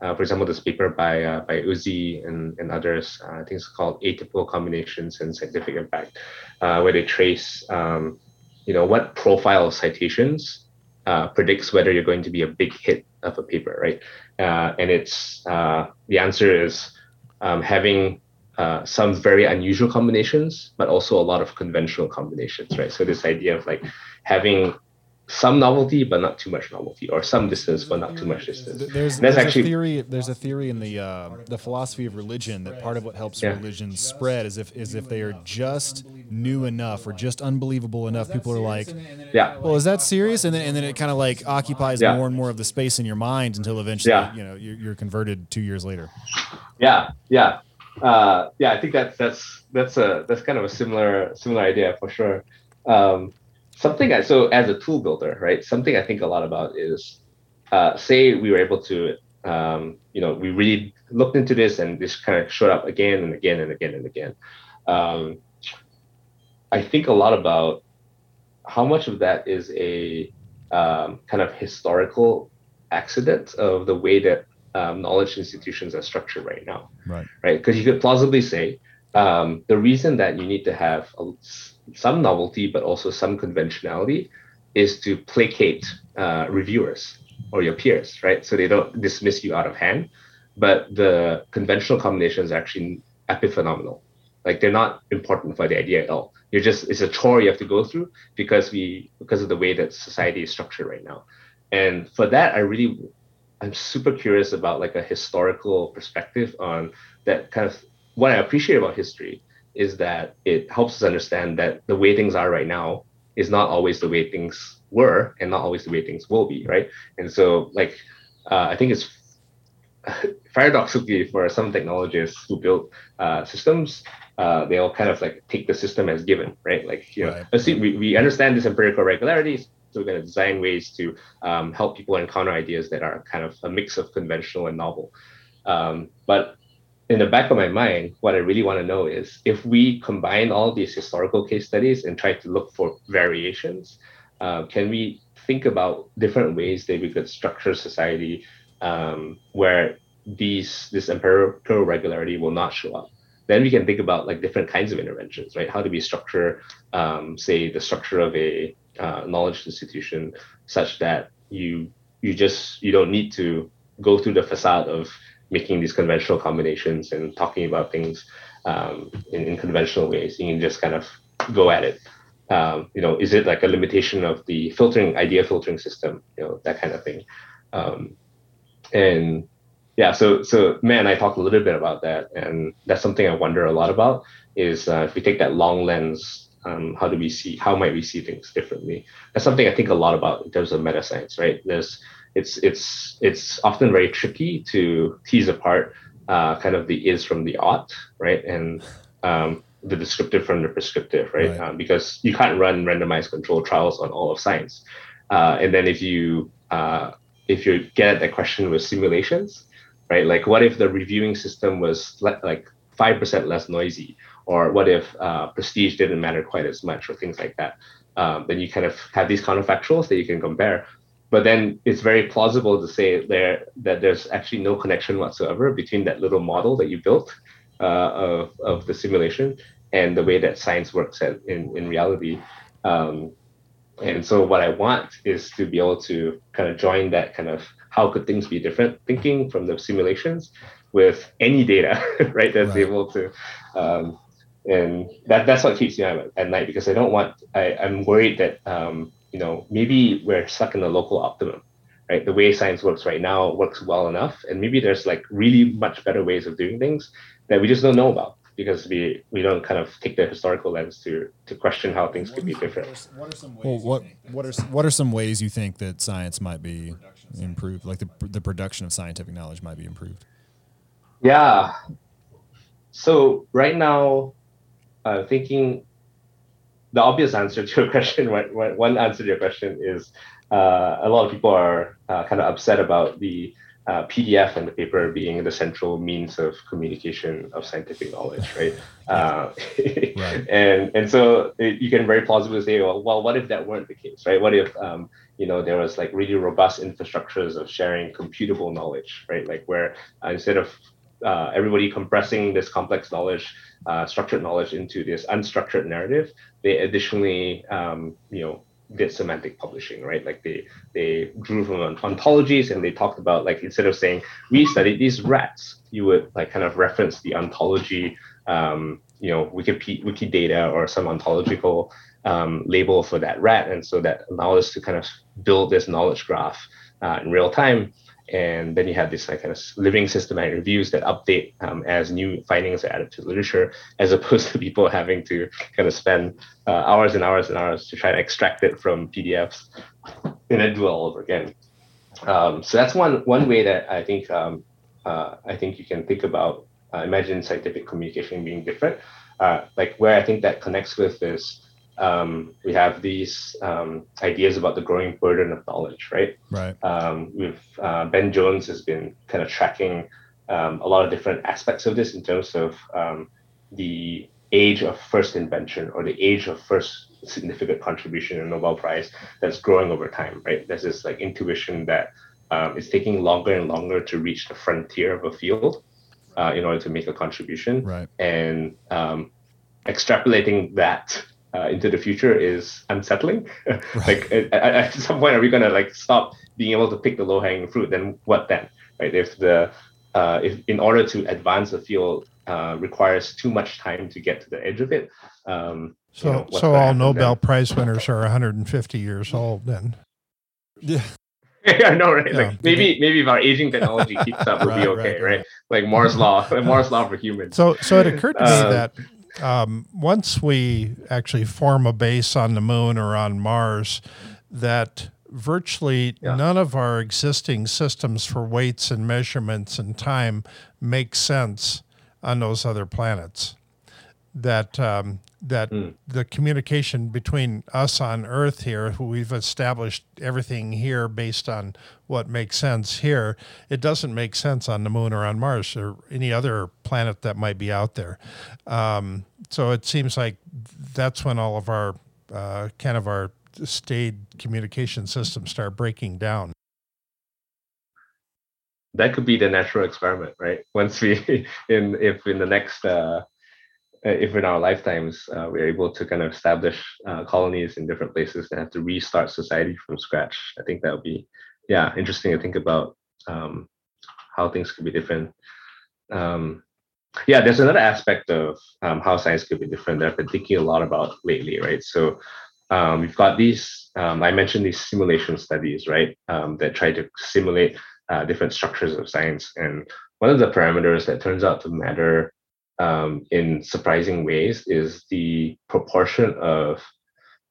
uh, for example, this paper by uh, by Uzzi and, and others, uh, I think it's called Atypical Combinations and Scientific Impact, uh, where they trace, um, you know, what profile of citations uh, predicts whether you're going to be a big hit of a paper, right? Uh, and it's the answer is um, having uh, some very unusual combinations, but also a lot of conventional combinations, right? So this idea of like having some novelty but not too much novelty or some distance but not too much distance there's, there's actually a theory there's a theory in the uh, the philosophy of religion that part of what helps yeah. religions spread is if is if they are just new enough or just unbelievable enough people are like yeah well is that serious and then and then it kind of like occupies yeah. more and more of the space in your mind until eventually yeah. you know you're, you're converted two years later yeah yeah uh, yeah i think that's that's that's a that's kind of a similar similar idea for sure um, something I, so as a tool builder, right? Something I think a lot about is, uh, say we were able to, um, you know, we really looked into this and this kind of showed up again and again and again and again. Um, I think a lot about how much of that is a um, kind of historical accident of the way that um, knowledge institutions are structured right now. Right. Right. Because you could plausibly say um, the reason that you need to have a, some novelty, but also some conventionality, is to placate uh, reviewers or your peers, right? So they don't dismiss you out of hand. But the conventional combinations are actually epiphenomenal. Like they're not important for the idea at all. You're just it's a chore you have to go through because we because of the way that society is structured right now. And for that, I really I'm super curious about like a historical perspective on that kind of what I appreciate about history is that it helps us understand that the way things are right now is not always the way things were and not always the way things will be, right? And so, like, uh, I think it's paradoxically for some technologists who build uh, systems, uh, they'll kind of like take the system as given, right? Like, you know, right. see, we, we understand this empirical regularities, so we're going to design ways to um, help people encounter ideas that are kind of a mix of conventional and novel. Um, but in the back of my mind, what I really want to know is if we combine all these historical case studies and try to look for variations, uh, can we think about different ways that we could structure society um, where these this empirical regularity will not show up? Then we can think about like different kinds of interventions, right? How do we structure, um, say, the structure of a uh, knowledge institution such that you you just you don't need to go through the facade of making these conventional combinations and talking about things um, in, in, conventional ways. You can just kind of go at it. Um, you know, is it like a limitation of the filtering idea filtering system? You know, that kind of thing. Um, and yeah, so so man, I talked a little bit about that, and that's something I wonder a lot about. Is uh, if we take that long lens, um, how do we see? How might we see things differently? That's something I think a lot about in terms of meta science, right? There's it's it's it's often very tricky to tease apart uh, kind of the is from the ought, right? And um, the descriptive from the prescriptive, right? right. Um, because you can't run randomized controlled trials on all of science. Uh, and then if you uh, if you get at that question with simulations, right? Like what if the reviewing system was le- like five percent less noisy, or what if uh, prestige didn't matter quite as much, or things like that? Um, then you kind of have these counterfactuals that you can compare but then it's very plausible to say there that there's actually no connection whatsoever between that little model that you built uh, of, of the simulation and the way that science works at, in, in reality. Um, and so what I want is to be able to kind of join that kind of how could things be different thinking from the simulations with any data, right? That's right. able to, um, and that that's what keeps me up at, night because I don't want I I'm worried that um, you know, maybe we're stuck in the local optimum, right? The way science works right now works well enough, and maybe there's like really much better ways of doing things that we just don't know about because we we don't kind of take the historical lens to to question how things could be different. What are some ways? Well, what what are what are some ways you think that science might be improved, like the the production of scientific knowledge might be improved? Yeah. So right now, uh, thinking the obvious answer to your question, one, one answer to your question is uh, a lot of people are uh, kind of upset about the uh, PDF and the paper being the central means of communication of scientific knowledge, right? Uh, right. And and so it, you can very plausibly say, well, well, what if that weren't the case, right? What if um, you know there was like really robust infrastructures of sharing computable knowledge, right? Like where uh, instead of uh, everybody compressing this complex knowledge uh, structured knowledge into this unstructured narrative, they additionally, um, you know, did semantic publishing, right? Like they they drew from ontologies and they talked about like instead of saying we studied these rats, you would like kind of reference the ontology um, you know Wiki, Wikidata or some ontological um, label for that rat, and so that allows us to kind of build this knowledge graph uh, in real time. And then you have this like kind of living systematic reviews that update um, as new findings are added to the literature, as opposed to people having to kind of spend uh, hours and hours and hours to try to extract it from PDFs and then do it all over again. Um, so that's one one way that I think um, uh, I think you can think about uh, imagine scientific communication being different. Uh, like where I think that connects with is um, we have these um, ideas about the growing burden of knowledge, right? Right. Um, with uh, Ben Jones has been kind of tracking um, a lot of different aspects of this in terms of um, the age of first invention or the age of first significant contribution in Nobel Prize that's growing over time, right? There's this like intuition that um, it's taking longer and longer to reach the frontier of a field uh, in order to make a contribution, right? And extrapolating that uh, into the future is unsettling. Right. like at, at, some point, are we gonna like stop being able to pick the low hanging fruit? Then what then? Right? If the uh, if in order to advance the field uh, requires too much time to get to the edge of it. Um, so, you know, so all Nobel then? Prize winners are 150 years old then. Yeah. I know, right? Yeah. Like maybe maybe if our aging technology keeps up, we'll right, be okay, right, right? Like Moore's law, Moore's law for humans. So, so it occurred to me um, that um, once we actually form a base on the moon or on Mars, that virtually yeah. none of our existing systems for weights and measurements and time make sense on those other planets. That um, that mm. the communication between us on Earth here, who we've established everything here based on what makes sense here, it doesn't make sense on the moon or on Mars or any other planet that might be out there. Um, so it seems like that's when all of our uh, kind of our staid communication systems start breaking down. That could be the natural experiment, right? Once we, in if in the next uh, uh, if in our lifetimes uh, we're able to kind of establish uh, colonies in different places and have to restart society from scratch, I think that would be, yeah, interesting to think about um, how things could be different. Um, yeah, there's another aspect of um, how science could be different that I've been thinking a lot about lately, right? So um, we've got these, um, I mentioned these simulation studies, right, um, that try to simulate uh, different structures of science. And one of the parameters that turns out to matter um, in surprising ways is the proportion of,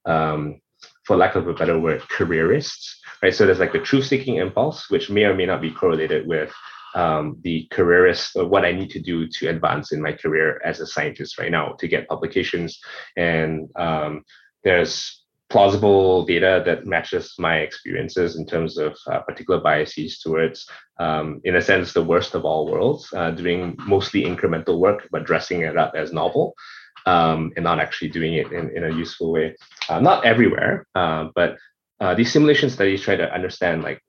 um, for lack of a better word, careerists, right? So there's like the truth-seeking impulse, which may or may not be correlated with um, the careerist, or what I need to do to advance in my career as a scientist right now to get publications. And um, there's plausible data that matches my experiences in terms of uh, particular biases towards, um, in a sense, the worst of all worlds, uh, doing mostly incremental work, but dressing it up as novel um, and not actually doing it in, in a useful way. Uh, not everywhere, uh, but uh, these simulation studies try to understand like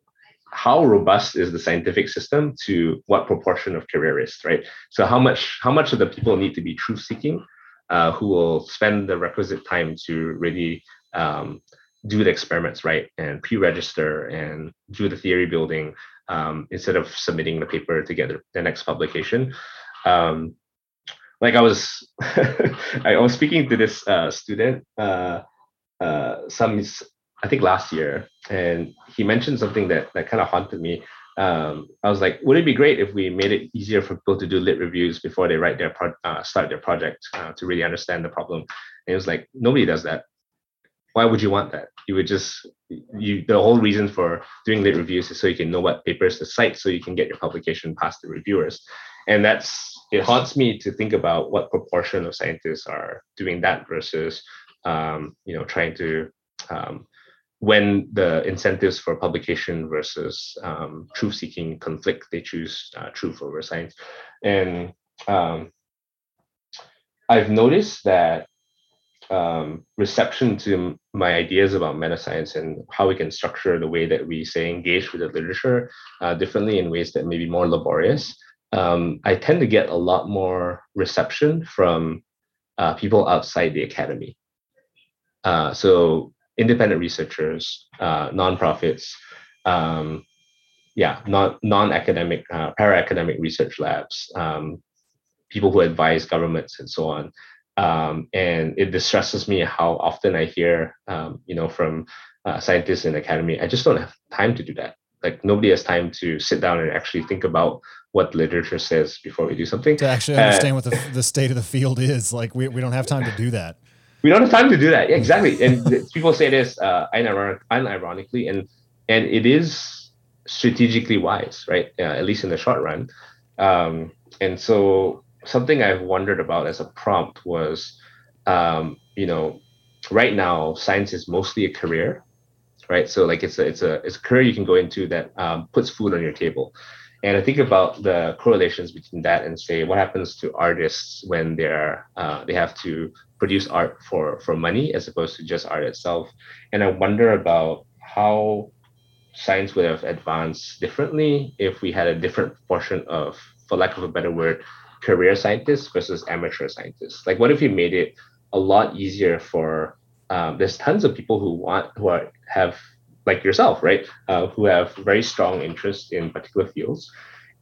how robust is the scientific system to what proportion of careerists, right? So how much how much of the people need to be truth seeking uh, who will spend the requisite time to really um, do the experiments right and pre-register and do the theory building um, instead of submitting the paper to get the next publication. Um, like I was, I was speaking to this uh, student uh, uh, some, I think last year, and he mentioned something that that kind of haunted me. Um, I was like, would it be great if we made it easier for people to do lit reviews before they write their pro- uh, start their project uh, to really understand the problem? And it was like nobody does that why would you want that? You would just you the whole reason for doing lit reviews is so you can know what papers to cite so you can get your publication past the reviewers. And that's it haunts me to think about what proportion of scientists are doing that versus um, you know trying to um, when the incentives for publication versus um, truth seeking conflict, they choose uh, truth over science. And um, I've noticed that um, reception to my ideas about meta science and how we can structure the way that we say engage with the literature uh, differently in ways that may be more laborious. Um, I tend to get a lot more reception from uh, people outside the academy. Uh, so independent researchers, uh, nonprofits, um, yeah, non non academic, uh, para academic research labs, um, people who advise governments and so on. Um, and it distresses me how often I hear, um, you know, from uh, scientists in academy, I just don't have time to do that. Like nobody has time to sit down and actually think about what literature says before we do something. To actually understand uh, what the, the state of the field is. Like we, we don't have time to do that. We don't have time to do that. Yeah, exactly. And people say this uh, unironically, and and it is strategically wise, right? Uh, at least in the short run. Um, and so something I've wondered about as a prompt was, um, you know, right now science is mostly a career, right? So like it's a it's a it's a career you can go into that um, puts food on your table. And I think about the correlations between that and say what happens to artists when they're uh, they have to produce art for for money as opposed to just art itself. And I wonder about how science would have advanced differently if we had a different portion of, for lack of a better word, career scientists versus amateur scientists. Like, what if you made it a lot easier for? Um, there's tons of people who want who are have like yourself, right? Uh, who have very strong interest in particular fields,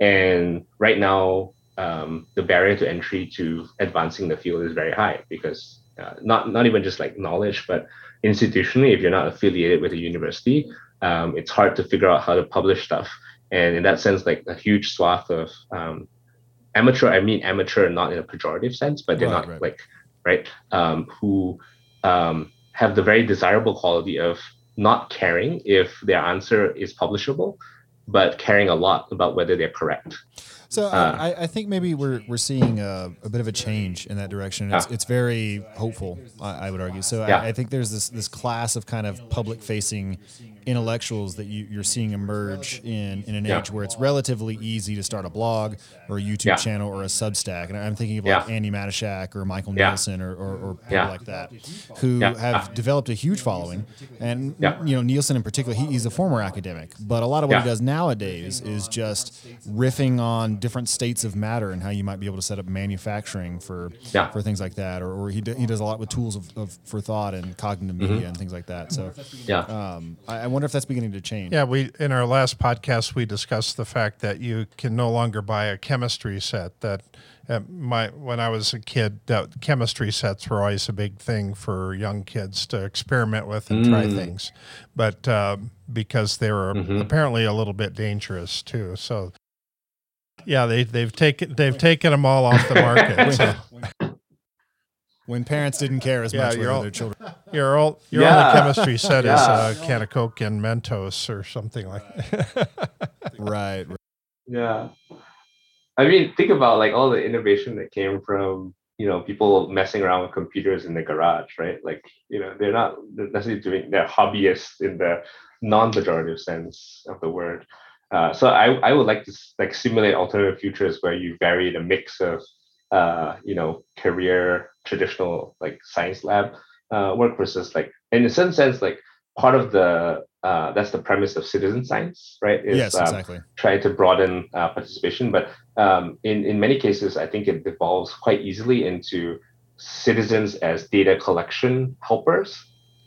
and right now um, the barrier to entry to advancing the field is very high because uh, not not even just like knowledge, but institutionally, if you're not affiliated with a university, um, it's hard to figure out how to publish stuff. And in that sense, like a huge swath of um, amateur, I mean amateur not in a pejorative sense, but they're right, not right. like, right, um, who um, have the very desirable quality of not caring if their answer is publishable, but caring a lot about whether they're correct. So uh, I, I, think maybe we're, we're seeing a, a, bit of a change in that direction. It's, yeah. it's very hopeful, I, I would argue. So yeah. I, I, think there's this this class of kind of public facing intellectuals that you, are seeing emerge in, in an yeah. age where it's relatively easy to start a blog or a YouTube channel or a Substack. And I'm thinking of like Andy Matuschak or Michael Nielsen or, or, or people like that who have developed a huge following. And, you know, Nielsen in particular, he, he's a former academic, but a lot of what he does nowadays is just riffing on different states of matter and how you might be able to set up manufacturing for, for things like that. Or, or he, do, he does a lot with tools of, of for thought and cognitive mm-hmm. media and things like that. So, yeah. Um, I, I wonder if that's beginning to change. Yeah, we in our last podcast we discussed the fact that you can no longer buy a chemistry set. That uh, my when I was a kid, that chemistry sets were always a big thing for young kids to experiment with and mm. try things, but uh, because they were mm-hmm. apparently a little bit dangerous too. So yeah, they they've taken they've taken them all off the market. so when parents didn't care as yeah, much for their children. Your old your yeah. only chemistry set yeah. is uh, a can of Coke and Mentos or something like that. right. Yeah. I mean, think about like all the innovation that came from you know people messing around with computers in the garage, right? Like you know they're not necessarily doing they're hobbyists in the non-pejorative sense of the word. Uh, so I, I would like to like simulate alternative futures where you vary the mix of uh, you know career traditional like science lab uh, work versus like in a certain sense like part of the uh, that's the premise of citizen science right? Is yes, um, try to broaden uh, participation. But um, in in many cases i think it devolves quite easily into citizens as data collection helpers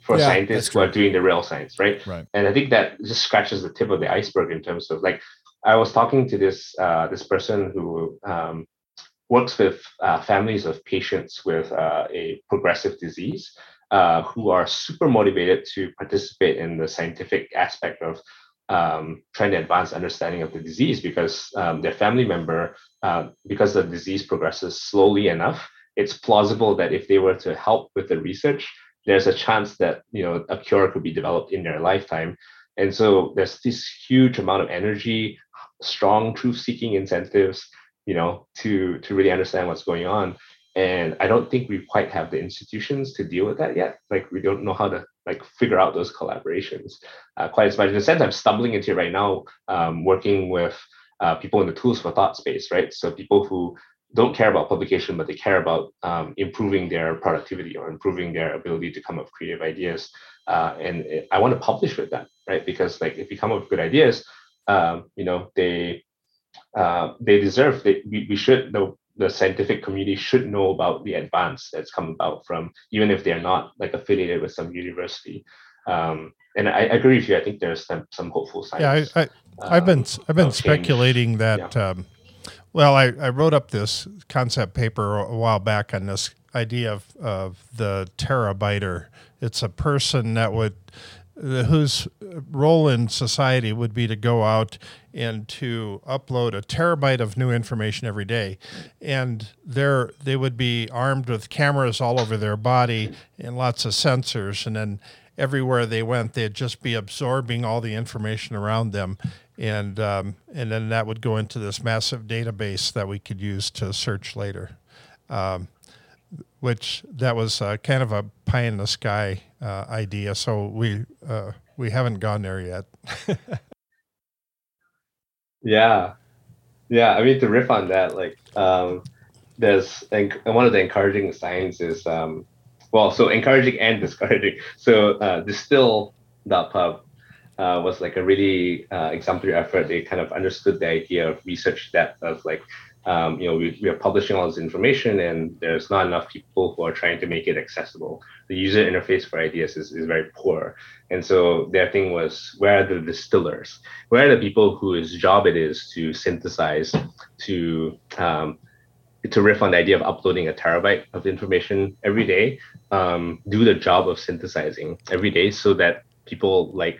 for yeah, scientists who are doing the real science right? right and i think that just scratches the tip of the iceberg in terms of like i was talking to this uh, this person who um, works with uh, families of patients with uh, a progressive disease uh, who are super motivated to participate in the scientific aspect of um, trying to advance understanding of the disease because um, their family member, uh, because the disease progresses slowly enough, it's plausible that if they were to help with the research, there's a chance that you know a cure could be developed in their lifetime. And so there's this huge amount of energy, strong truth-seeking incentives you know, to to really understand what's going on. And I don't think we quite have the institutions to deal with that yet. Like we don't know how to like figure out those collaborations uh, quite as much. In a sense, I'm stumbling into right now, um, working with uh, people in the tools for thought space, right? So people who don't care about publication, but they care about um, improving their productivity or improving their ability to come up with creative ideas. Uh, and I want to publish with them, right? Because like if you come up with good ideas, um, you know, they uh, they deserve they, we, we should know the scientific community should know about the advance that's come about from even if they're not like affiliated with some university um, and I, I, agree with you i think there's some, some hopeful signs yeah I, I, have been i've been speculating change. that yeah. Well, I, I wrote up this concept paper a while back on this idea of, of the terabyter. It's a person that would uh, whose role in society would be to go out and to upload a terabyte of new information every day and they they would be armed with cameras all over their body and lots of sensors and then everywhere they went they'd just be absorbing all the information around them and um, and then that would go into this massive database that we could use to search later um, which that was uh, kind of a pie in the sky uh, idea. So we uh, we haven't gone there yet. yeah, yeah. I mean, to riff on that, like, um, there's and one of the encouraging signs is, um, well, so encouraging and discouraging. So uh, distill.pub uh, was like a really uh, exemplary effort. They kind of understood the idea of research debt of like um, you know, we, we are publishing all this information and there's not enough people who are trying to make it accessible. The user interface for ideas is, is very poor. And so their thing was, where are the distillers? Where are the people whose job it is to synthesize, to um, to riff on the idea of uploading a terabyte of information every day, um, do the job of synthesizing every day so that people like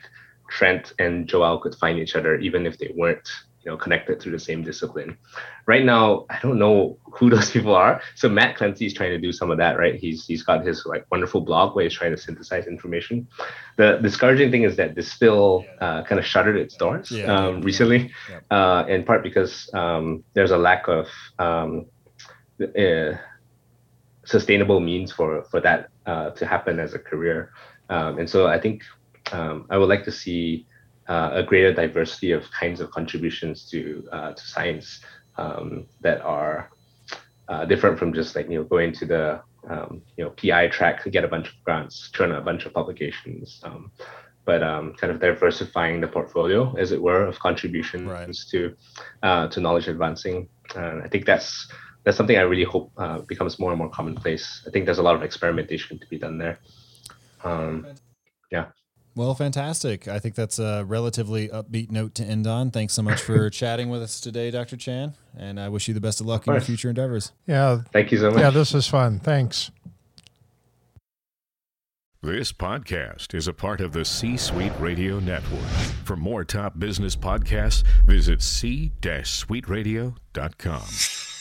Trent and Joel could find each other even if they weren't you know connected through the same discipline. Right now i don't know who those people are. So matt clancy is trying to do some of that right? He's he's got his like wonderful blog where he's trying to synthesize information. The discouraging thing is that Distill uh, kind of shuttered its doors yeah, um, yeah, recently. Yeah, uh, in part because um, there's a lack of um, uh, sustainable means for for that uh, to happen as a career um, and so i think um, i would like to see uh, a greater diversity of kinds of contributions to uh, to science um, that are uh, different from just like you know going to the um, you know PI track to get a bunch of grants, turn a bunch of publications, um, but um, kind of diversifying the portfolio, as it were, of contributions right. to uh, to knowledge advancing. And I think that's that's something I really hope uh, becomes more and more commonplace. I think there's a lot of experimentation to be done there. Um, yeah. Well, fantastic. I think that's a relatively upbeat note to end on. Thanks so much for chatting with us today, Dr. Chan. And I wish you the best of luck of in your future endeavors. Yeah. Thank you so much. Yeah, this is fun. Thanks. This podcast is a part of the C Suite Radio Network. For more top business podcasts, visit c-suiteradio.com.